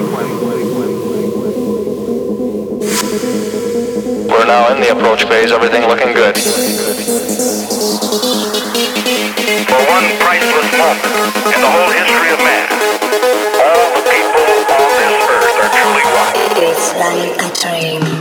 We're now in the approach phase, everything looking good. For one priceless moment in the whole history of man, all the people on this earth are truly one. It's like a dream.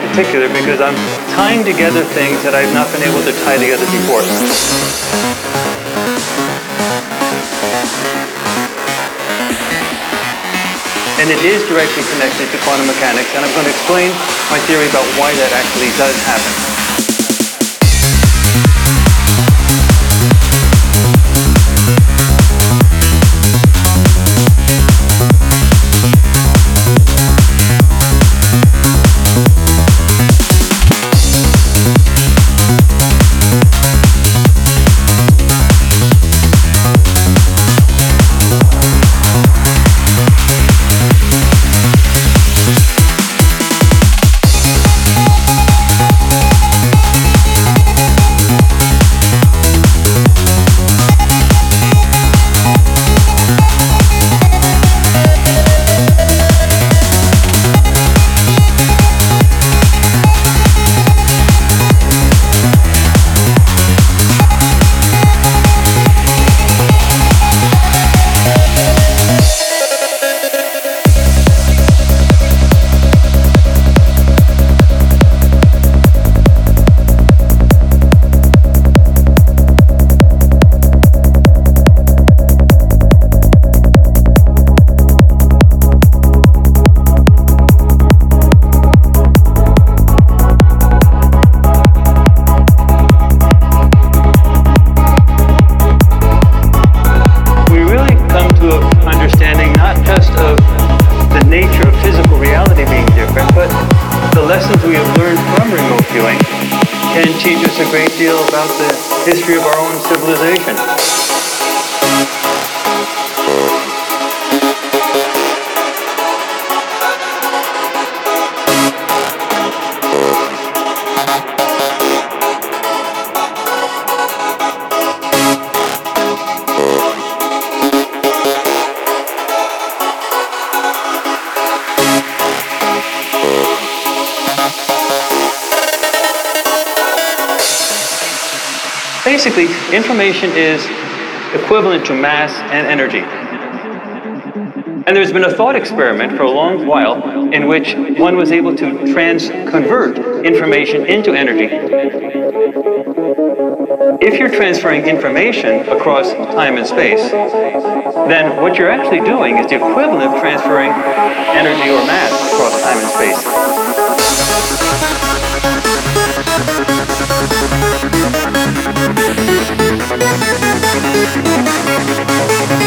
Particular because I'm tying together things that I've not been able to tie together before. And it is directly connected to quantum mechanics, and I'm going to explain my theory about why that actually does happen. Basically, information is equivalent to mass and energy. And there's been a thought experiment for a long while in which one was able to trans convert information into energy. If you're transferring information across time and space, then what you're actually doing is the equivalent of transferring energy or mass across time and space. Thank you.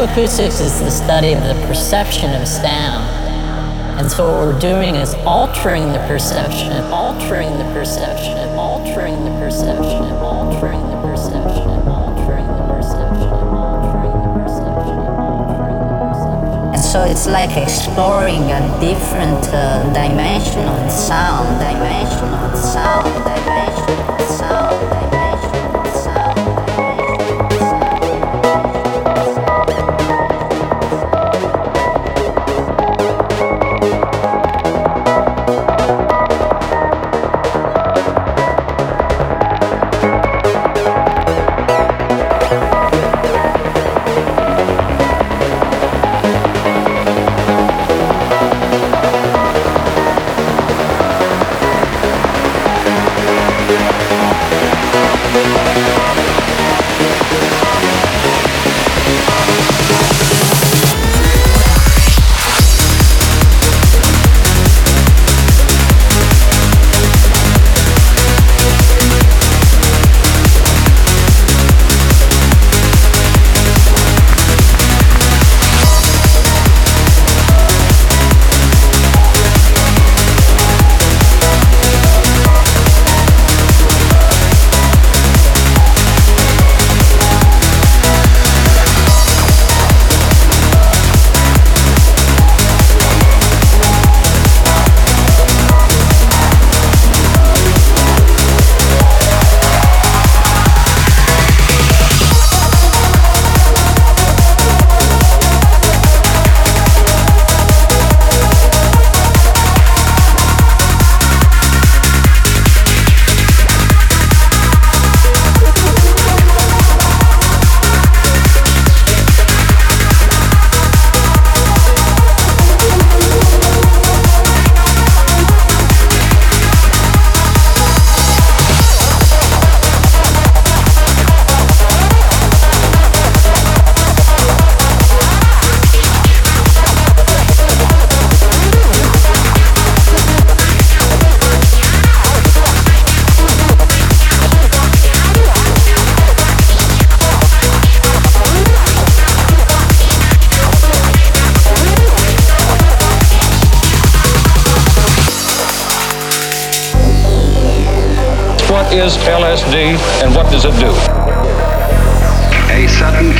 Psychoacoustics is the study of the perception of sound. And so what we're doing is altering the perception, altering the perception, altering the perception, altering the perception, altering the perception, altering the perception, altering the perception. And so it's like exploring a different uh, dimension of sound, dimension of sound, dimension of sound.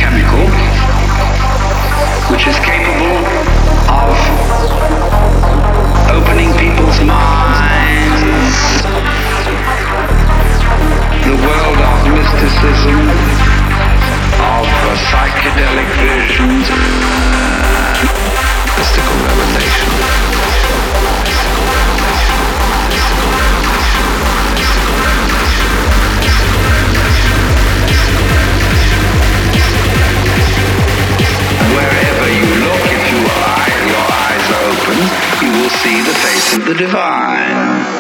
chemical which is capable of opening people's minds, the world of mysticism, of psychedelic visions, mystical revelation. see the face of the divine.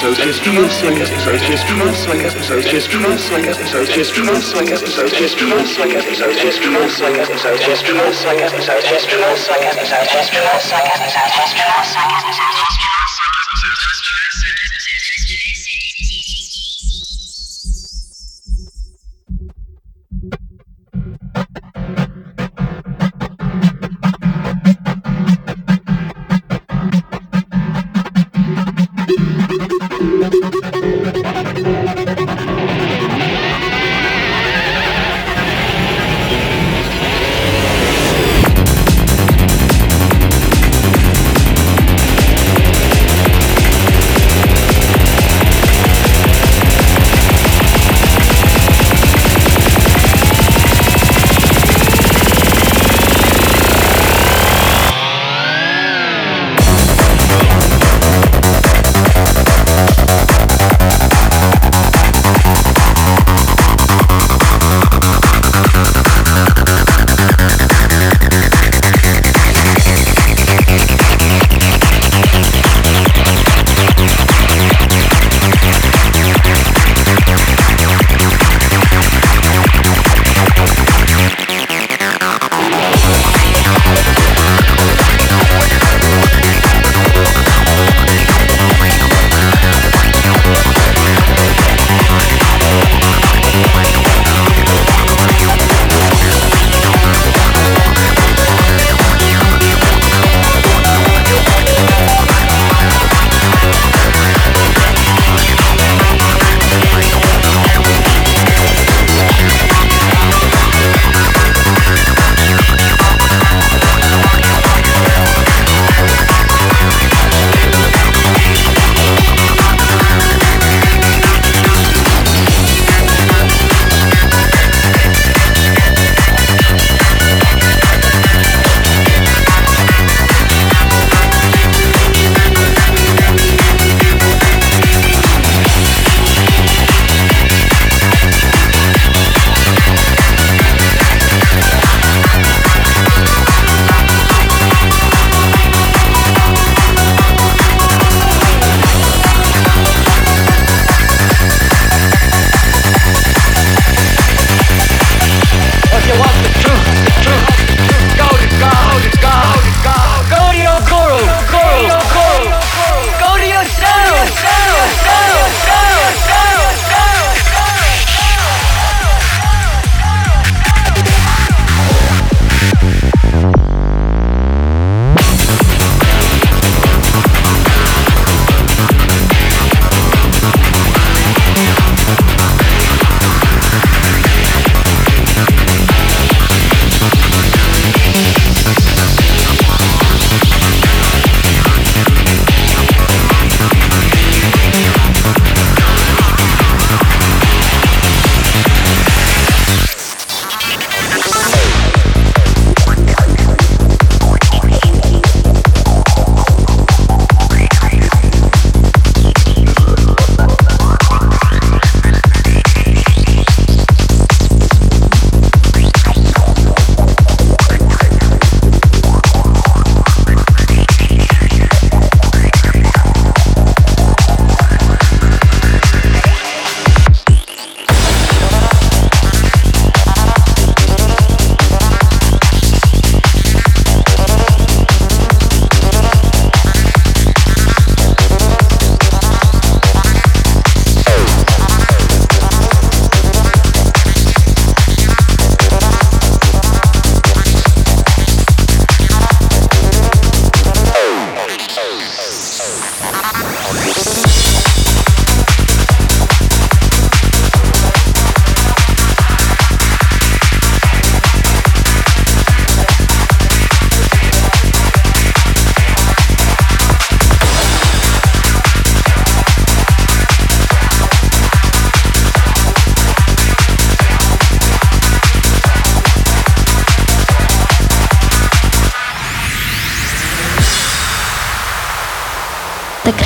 Trance like episodes, just feels like episodes, just trance like episodes, just trance like episodes, just trance like episodes, just trance like episodes, just trance like episodes, just trance like episodes, just trance like episodes, just trance like episodes, just trance like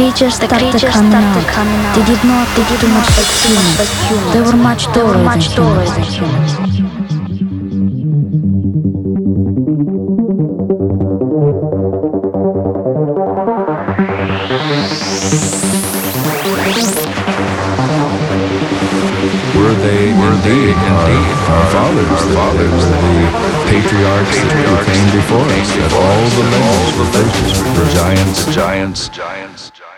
creatures the started creatures coming started out. coming out. They did not they did too much like humans. They were much taller than humans. Were they were indeed, our, our fathers, the fathers, the patriarchs that came before us, that all the legends were faces, were giants, giants, giants, I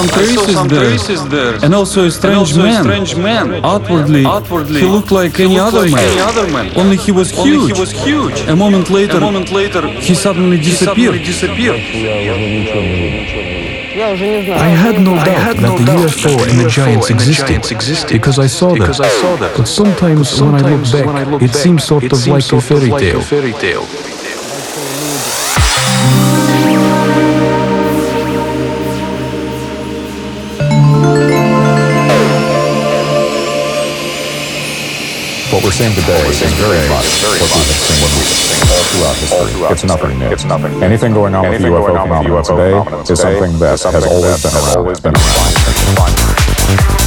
some traces, some there. traces there. and also a strange also a man. strange man. Outwardly, Outwardly, he looked like he any looked other like man. any other man. Only he was Only huge. he was huge. A moment later, A moment later, he suddenly disappeared. he disappeared. suddenly disappeared. I had no doubt that the UFO and the giants existed, because I saw them. Because I saw them. But sometimes, when I look back, when I look it seems sort it of seems like a sort of fairy like a tale. fairy tale. We're seeing today is very much what we've been seeing all throughout history. It's nothing new. It's nothing. Anything going on with Anything UFO going on with UFO today phenomena is something that has always been around. always Been been around.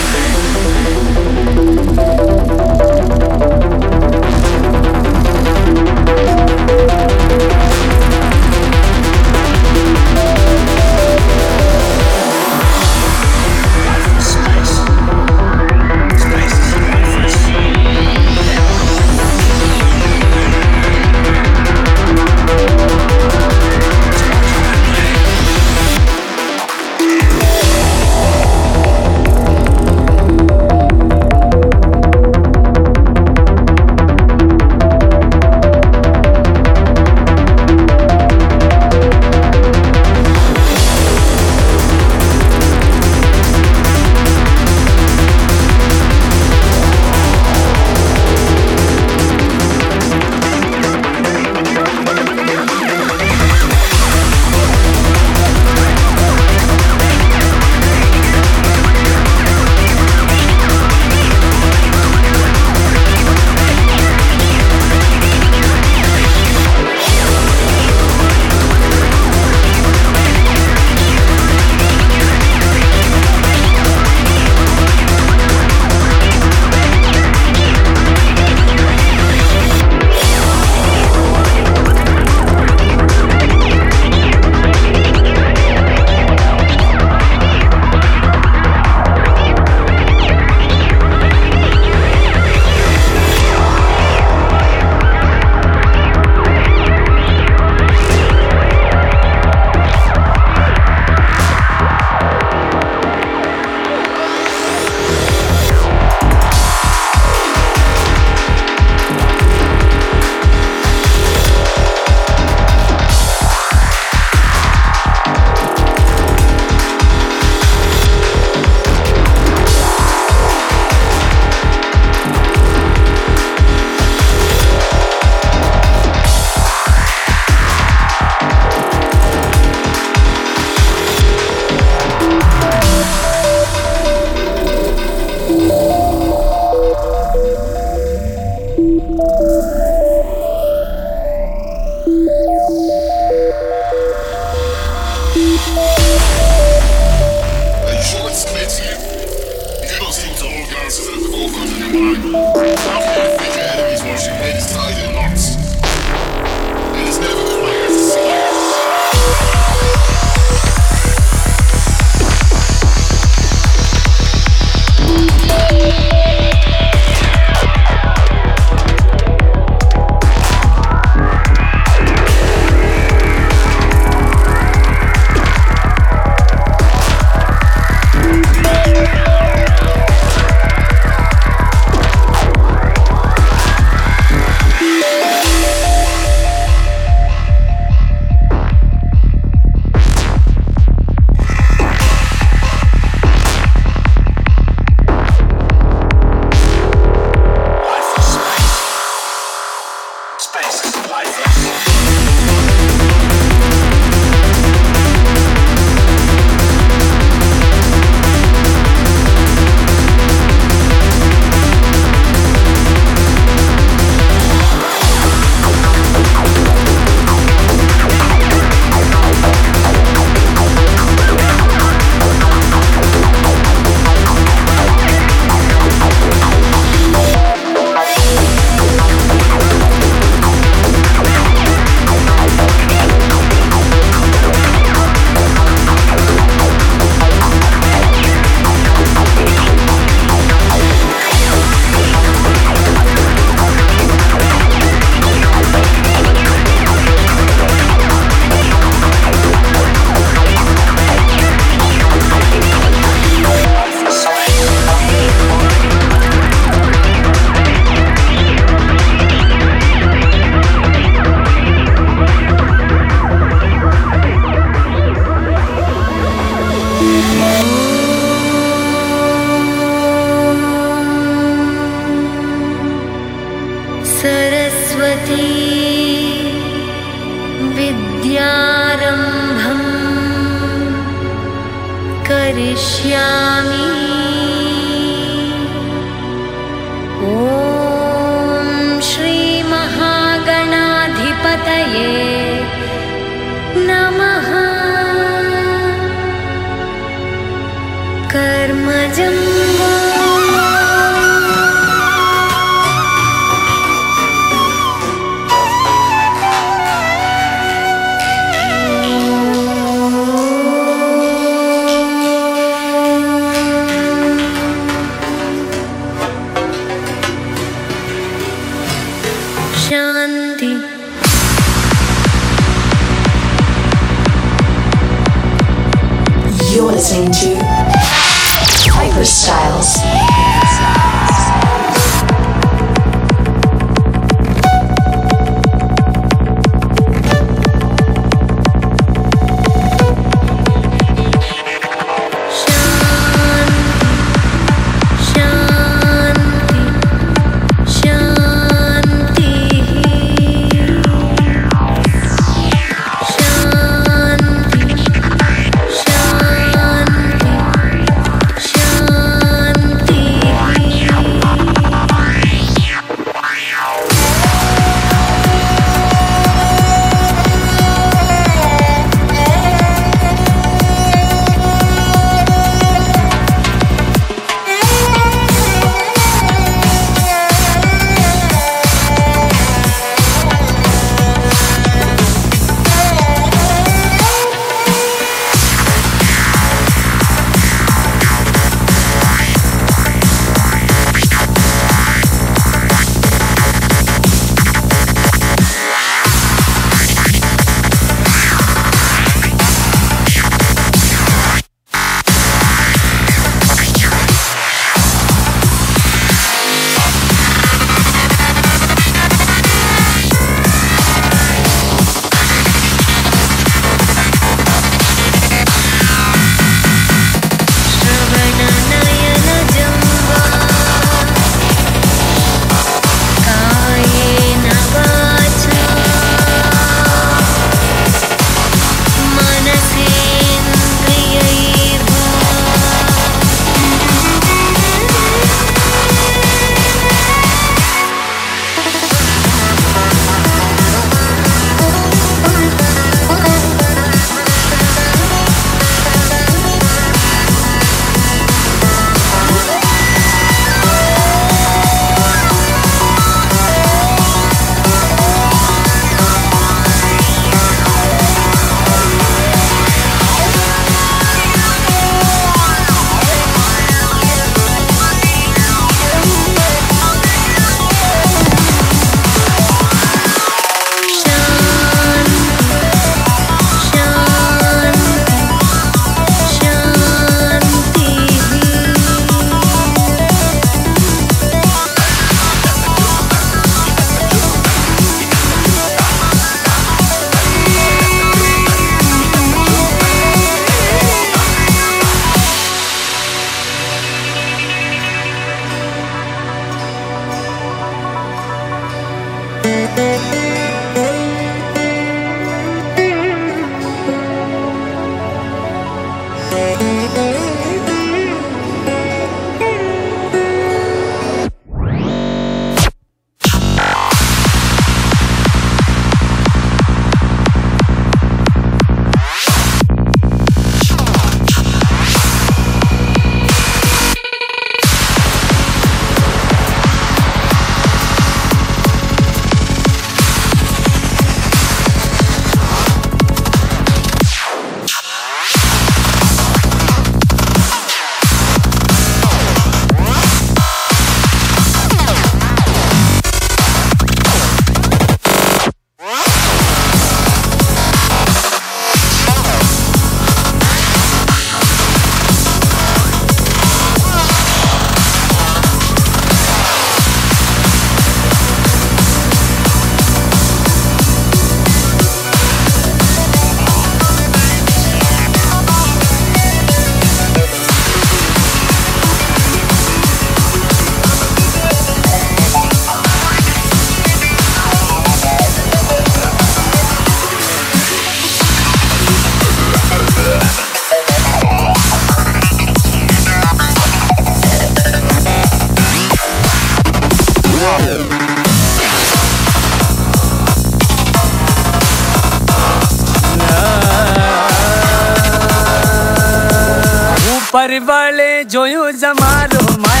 मरवाले जोयू जमारो Maya